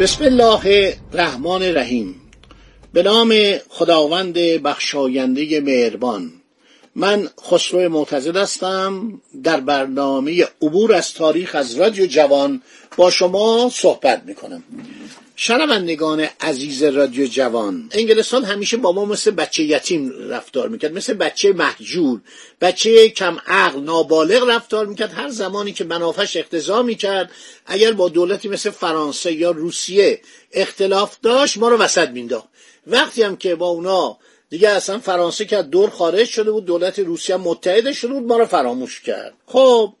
بسم الله الرحمن الرحیم. به نام خداوند بخشاینده مهربان. من خسرو معتزد هستم. در برنامه عبور از تاریخ از رادیو جوان با شما صحبت می‌کنم. شنوندگان عزیز رادیو جوان انگلستان همیشه با ما مثل بچه یتیم رفتار می‌کرد مثل بچه محجور بچه کم عقل نابالغ رفتار می‌کرد. هر زمانی که منافش اقتضا می‌کرد اگر با دولتی مثل فرانسه یا روسیه اختلاف داشت ما رو وسط مینداخت وقتی هم که با اونا دیگه اصلا فرانسه که دور خارج شده بود دولت روسیه متحد شده بود ما رو فراموش کرد. خب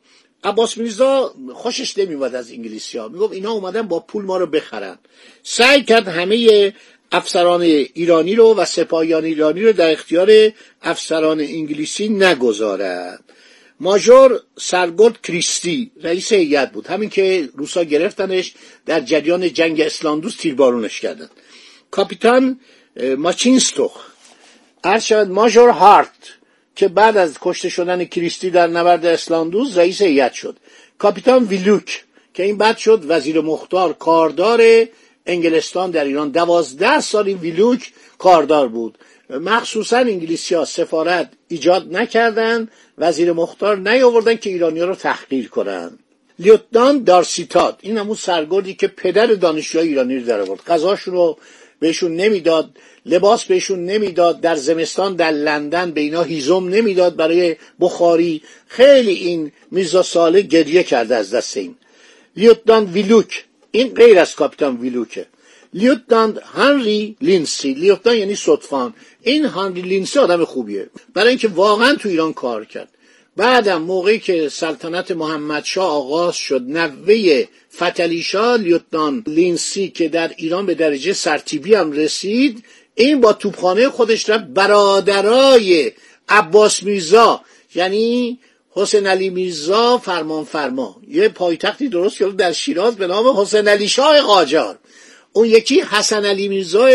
عباس میرزا خوشش نمیومد از انگلیسی ها. می‌گفت اینا اومدن با پول ما رو بخرن. سعی کرد همه افسران ایرانی رو و سپاهیان ایرانی رو در اختیار افسران انگلیسی نگذارد. ماژور سرگرد کریستی رئیس هیئت بود. همین که روسا گرفتنش در جریان جنگ اسلاندوس تیربارونش کردن. کاپیتان ماچینستوخ ارشد ماژور هارت که بعد از کشته شدن کریستی در نبرد اسلاندوز رئیس هیئت شد. کاپیتان ویلوک که این بعد شد وزیر مختار کاردار انگلستان در ایران. دوازده سال این ویلوک کاردار بود. مخصوصا انگلیسی ها سفارت ایجاد نکردند وزیر مختار نیاوردن که ایرانی ها رو تحقیر کنند لیوتنان دارسیتاد این همون سرگردی که پدر دانشجوهای ایرانی رو در آورد. غذاشون رو بهشون نمی‌داد لباس بهشون نمی‌داد در زمستان در لندن به اینا هیزم نمی‌داد برای بخاری. خیلی این میرزا ساله گریه کرده از دست این. لیوتنان ویلوک این غیر از کاپیتان ویلوکه lieutenant هنری لیندسی. lieutenant یعنی ستوان این هنری لیندسی آدم خوبیه. برای اینکه واقعا تو ایران کار کرد. بعدم موقعی که سلطنت محمد شاه آغاز شد نوه فتحعلی شاه lieutenant لیندسی که در ایران به درجه سرتیپی هم رسید این با توپخانه خودش رفت برادرای عباس میرزا یعنی حسین علی میرزا فرمان فرما. یه پایتختی درست کرد در شیراز به نام حسین علی شاه قاجار. اون یکی حسن علی میرزا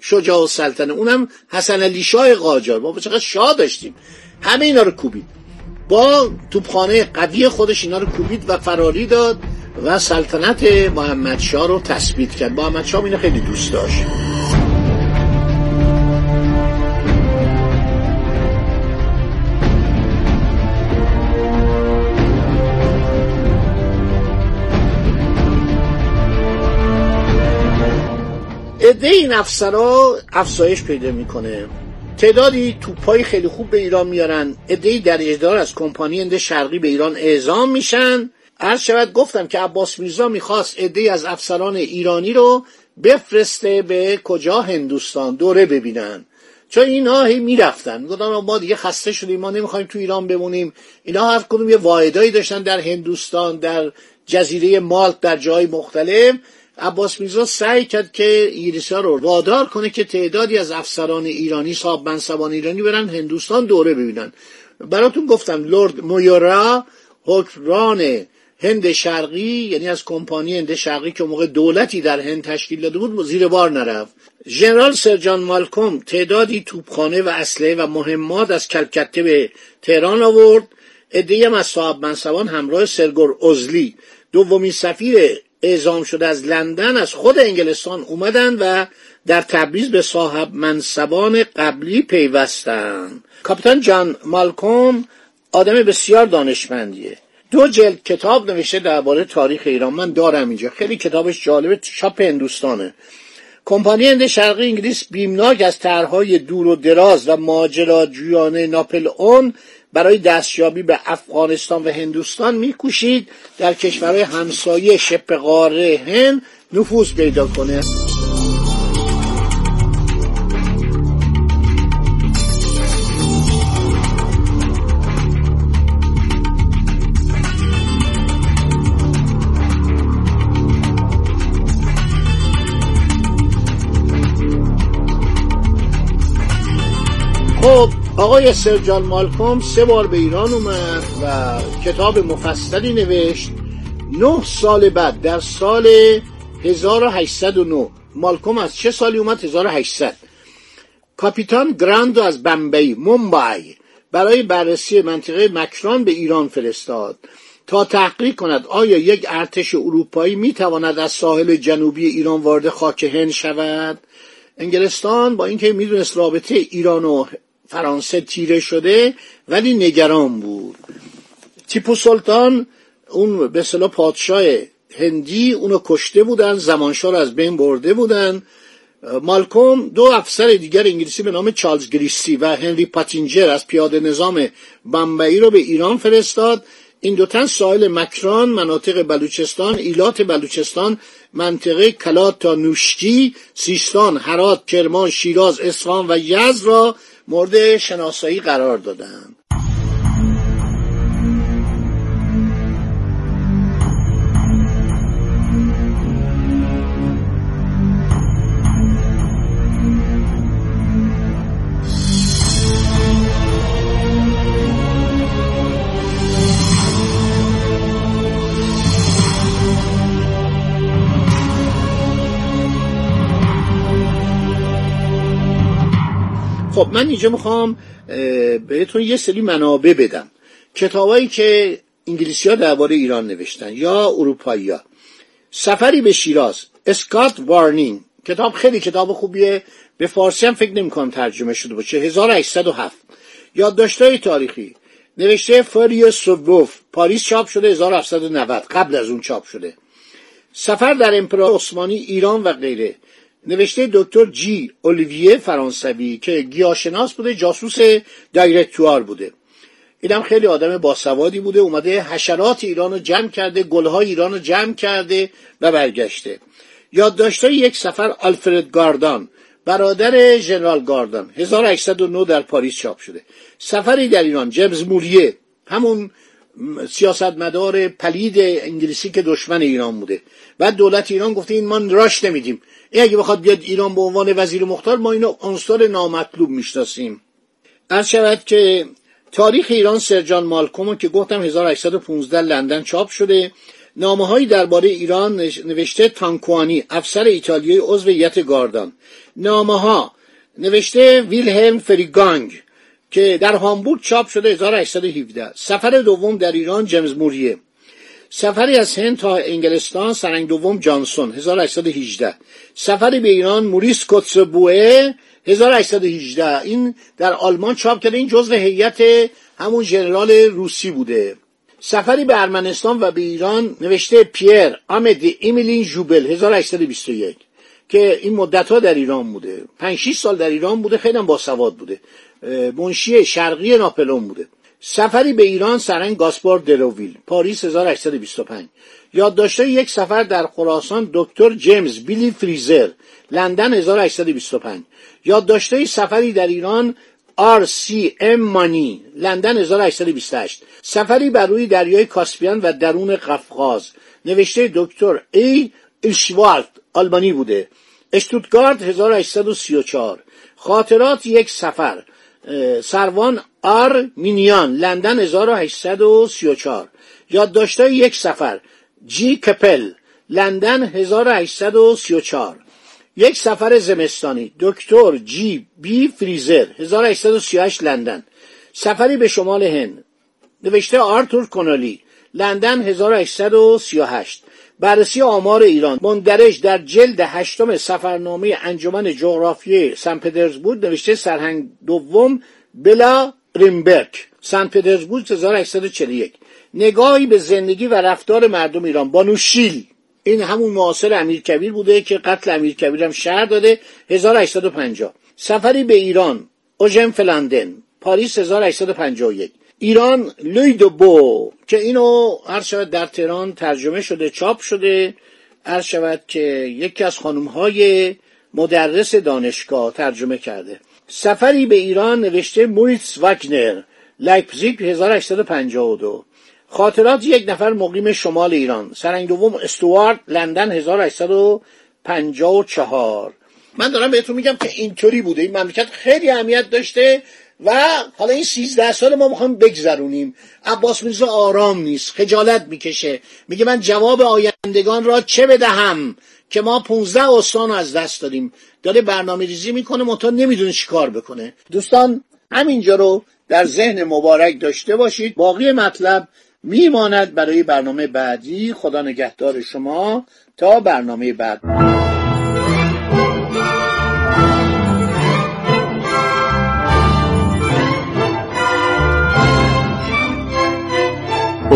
شجاع السلطنه اونم حسن علی شاه قاجار. ما چقدر شاه داشتیم. همه اینا رو کوبید. با توپخانه قوی خودش اینا رو کوبید و فراری داد و سلطنت محمد شاه رو تثبیت کرد. محمد شاه اینو خیلی دوست داشت. عده این افسرها افزایش پیدا می‌کنه. تعدادی توپای خیلی خوب به ایران میارن. عده در اجدار از کمپانی هند شرقی به ایران اعزام میشن. عرض شود گفتم که عباس میرزا می‌خواست عده از افسران ایرانی رو بفرسته به کجا هندوستان؟ دوره ببینن. چون اینا هی می‌رفتن. می‌گفتن ما دیگه خسته شدیم ما نمی‌خوایم تو ایران بمونیم. اینا هر کدوم یه واحدایی داشتن در هندوستان در جزیره مالت در جای مختلف. عباس میرزا سعی کرد که انگلیسی ها رو وادار کنه که تعدادی از افسران ایرانی صاحب منصبان ایرانی برن هندوستان دوره ببینن. براتون گفتم لرد مویورا حکمران هند شرقی یعنی از کمپانی هند شرقی که موقع دولتی در هند تشکیل داده بود زیر بار نرفت. ژنرال سرجان مالکوم تعدادی توپخانه و اسلحه و مهمات از کلکته به تهران آورد. عدهای هم از صاحب منصبان همراه سرگور ازلی دومین سفیر اعزام شده از لندن از خود انگلستان اومدن و در تبریز به صاحب منصبان قبلی پیوستن. کاپیتان جان مالکوم آدم بسیار دانشمندیه. دو جلد کتاب نوشته درباره تاریخ ایران. من دارم اینجا. خیلی کتابش جالبه. چاپ هندوستانه. کمپانی هند شرقی انگلیس بیمناک از طرحهای دور و دراز و ماجراجویانه ناپل اون برای دستیابی به افغانستان و هندوستان میکوشید در کشورهای همسایه شبه قاره هند نفوذ پیدا کنه. آقای سرجان مالکوم سه بار به ایران اومد و کتاب مفصلی نوشت. نه سال بعد در سال 1809 مالکوم از چه سالی اومد؟ 1800 کاپیتان گراندو از بمبئی مومبای برای بررسی منطقه مکران به ایران فرستاد. تا تحقیق کند آیا یک ارتش اروپایی می‌تواند از ساحل جنوبی ایران وارد خاک هند شود؟ انگلستان با اینکه می‌دونست رابطه ایران و فرانسه تیره شده ولی نگران بود. تیپو سلطان اون به صلاح پادشاه هندی اونو کشته بودن زمانشاه رو از بین برده بودن. مالکوم دو افسر دیگر انگلیسی به نام چارلز گریسی و هنری پاتینجر از پیاده نظام بمبئی رو به ایران فرستاد. این دو تن ساحل مکران مناطق بلوچستان ایلات بلوچستان منطقه کلات تا نوشکی سیستان هرات کرمان شیراز اصفهان و یزد را مورد شناسایی قرار دادند خب من اینجا می‌خوام بهتون یه سری منابع بدم. کتابایی که انگلیسی ها درباره ایران نوشتن یا اروپایی ها. سفری به شیراز اسکات وارنینگ کتاب خیلی کتاب خوبیه. به فارسی هم فکر نمی‌کنم ترجمه شده باشه. 1807 یادداشت‌های تاریخی. نوشته فریوس سووف پاریس چاپ شده 1790 قبل از اون چاپ شده. سفر در امپراتوری عثمانی ایران و غیره. نوشته دکتر جی اولیویه فرانسوی که گیاشناس بوده جاسوس دایرکتوار بوده. اینم خیلی آدم باسوادی بوده اومده حشرات ایران رو جمع کرده گلهای ایران رو جمع کرده و برگشته. یادداشتای یک سفر آلفرد گاردان برادر ژنرال گاردان 1809 در پاریس چاپ شده. سفری در ایران جیمز موریه همون سیاستمدار پلید انگلیسی که دشمن ایران بوده. بعد دولت ایران گفته این ما راش نمیدیم. این اگه بخواد بیاد ایران به عنوان وزیر مختار ما اینو عنصر نامطلوب می‌شناسیم. از شود که تاریخ ایران سرجان مالکوم که گفتم 1815 لندن چاپ شده. نامه هایی درباره ایران نوشته تانکوانی افسر ایتالیایی عضو هیئت گاردان. نامه ها نوشته ویلهلم فریگانگ. که در هامبورگ چاپ شده 1817 سفر دوم در ایران جیمز موریه. سفری از هند تا انگلستان سرنگ دوم جانسون 1818 سفری به ایران موریس کوتسبوه 1818 این در آلمان چاپ کرده این جزو هیئت همون ژنرال روسی بوده. سفری به ارمنستان و به ایران نوشته پیر آمد ایمیلین جوبل 1821 که این مدت ها در ایران بوده. 5 6 سال در ایران بوده خیلی هم باسواد بوده. منشی شرقی ناپلون بوده. سفری به ایران سرنگ گاسپار دروویل پاریس 1825 یادداشته یک سفر در خراسان دکتر جیمز بیلی فریزر لندن 1825 یادداشته سفری در ایران آر سی ام مانی لندن 1828 سفری بر روی دریای کاسپیان و درون قفقاز. نوشته دکتر ای ایشوالت آلبانی بوده. اشتوتگارت 1834 خاطرات یک سفر. سروان آر مینیان لندن 1834 یادداشت‌های یک سفر جی کپل لندن 1834 یک سفر زمستانی دکتر جی بی فریزر 1838 لندن. سفری به شمال هند نوشته آرتور کنالی لندن 1838 بررسی آمار ایران. مندرج در جلد هشتم سفرنامه انجمن جغرافیای سن پترزبورگ نوشته سرهنگ دوم بلا ریمبرگ سن پترزبورگ 1841 نگاهی به زندگی و رفتار مردم ایران. بانوشیل این همون معاصر امیر کبیر بوده که قتل امیر کبیر هم شهر داده 1850 سفری به ایران اوژن فلندن پاریس 1851 ایران لوید بو که اینو هر شود در تهران ترجمه شده چاپ شده هر شود که یکی از خانم های مدرس دانشگاه ترجمه کرده. سفری به ایران نوشته موریتس واگنر لایپزیگ 1852 خاطرات یک نفر مقیم شمال ایران. سرهنگ دوم استوارد لندن 1854 من دارم بهتون میگم که اینطوری بوده. این مملکت خیلی اهمیت داشته. و حالا این سیزده سال ما می‌خوایم بگذرونیم. عباس میرزا آرام نیست خجالت می‌کشه. میگه من جواب آیندگان را چه بدهم که ما 15 استان از دست دادیم. داره برنامه ریزی می‌کنه منتها نمی‌دونه چیکار بکنه. دوستان همینجا رو در ذهن مبارک داشته باشید. باقی مطلب میماند برای برنامه بعدی. خدا نگهدار شما. تا برنامه بعد.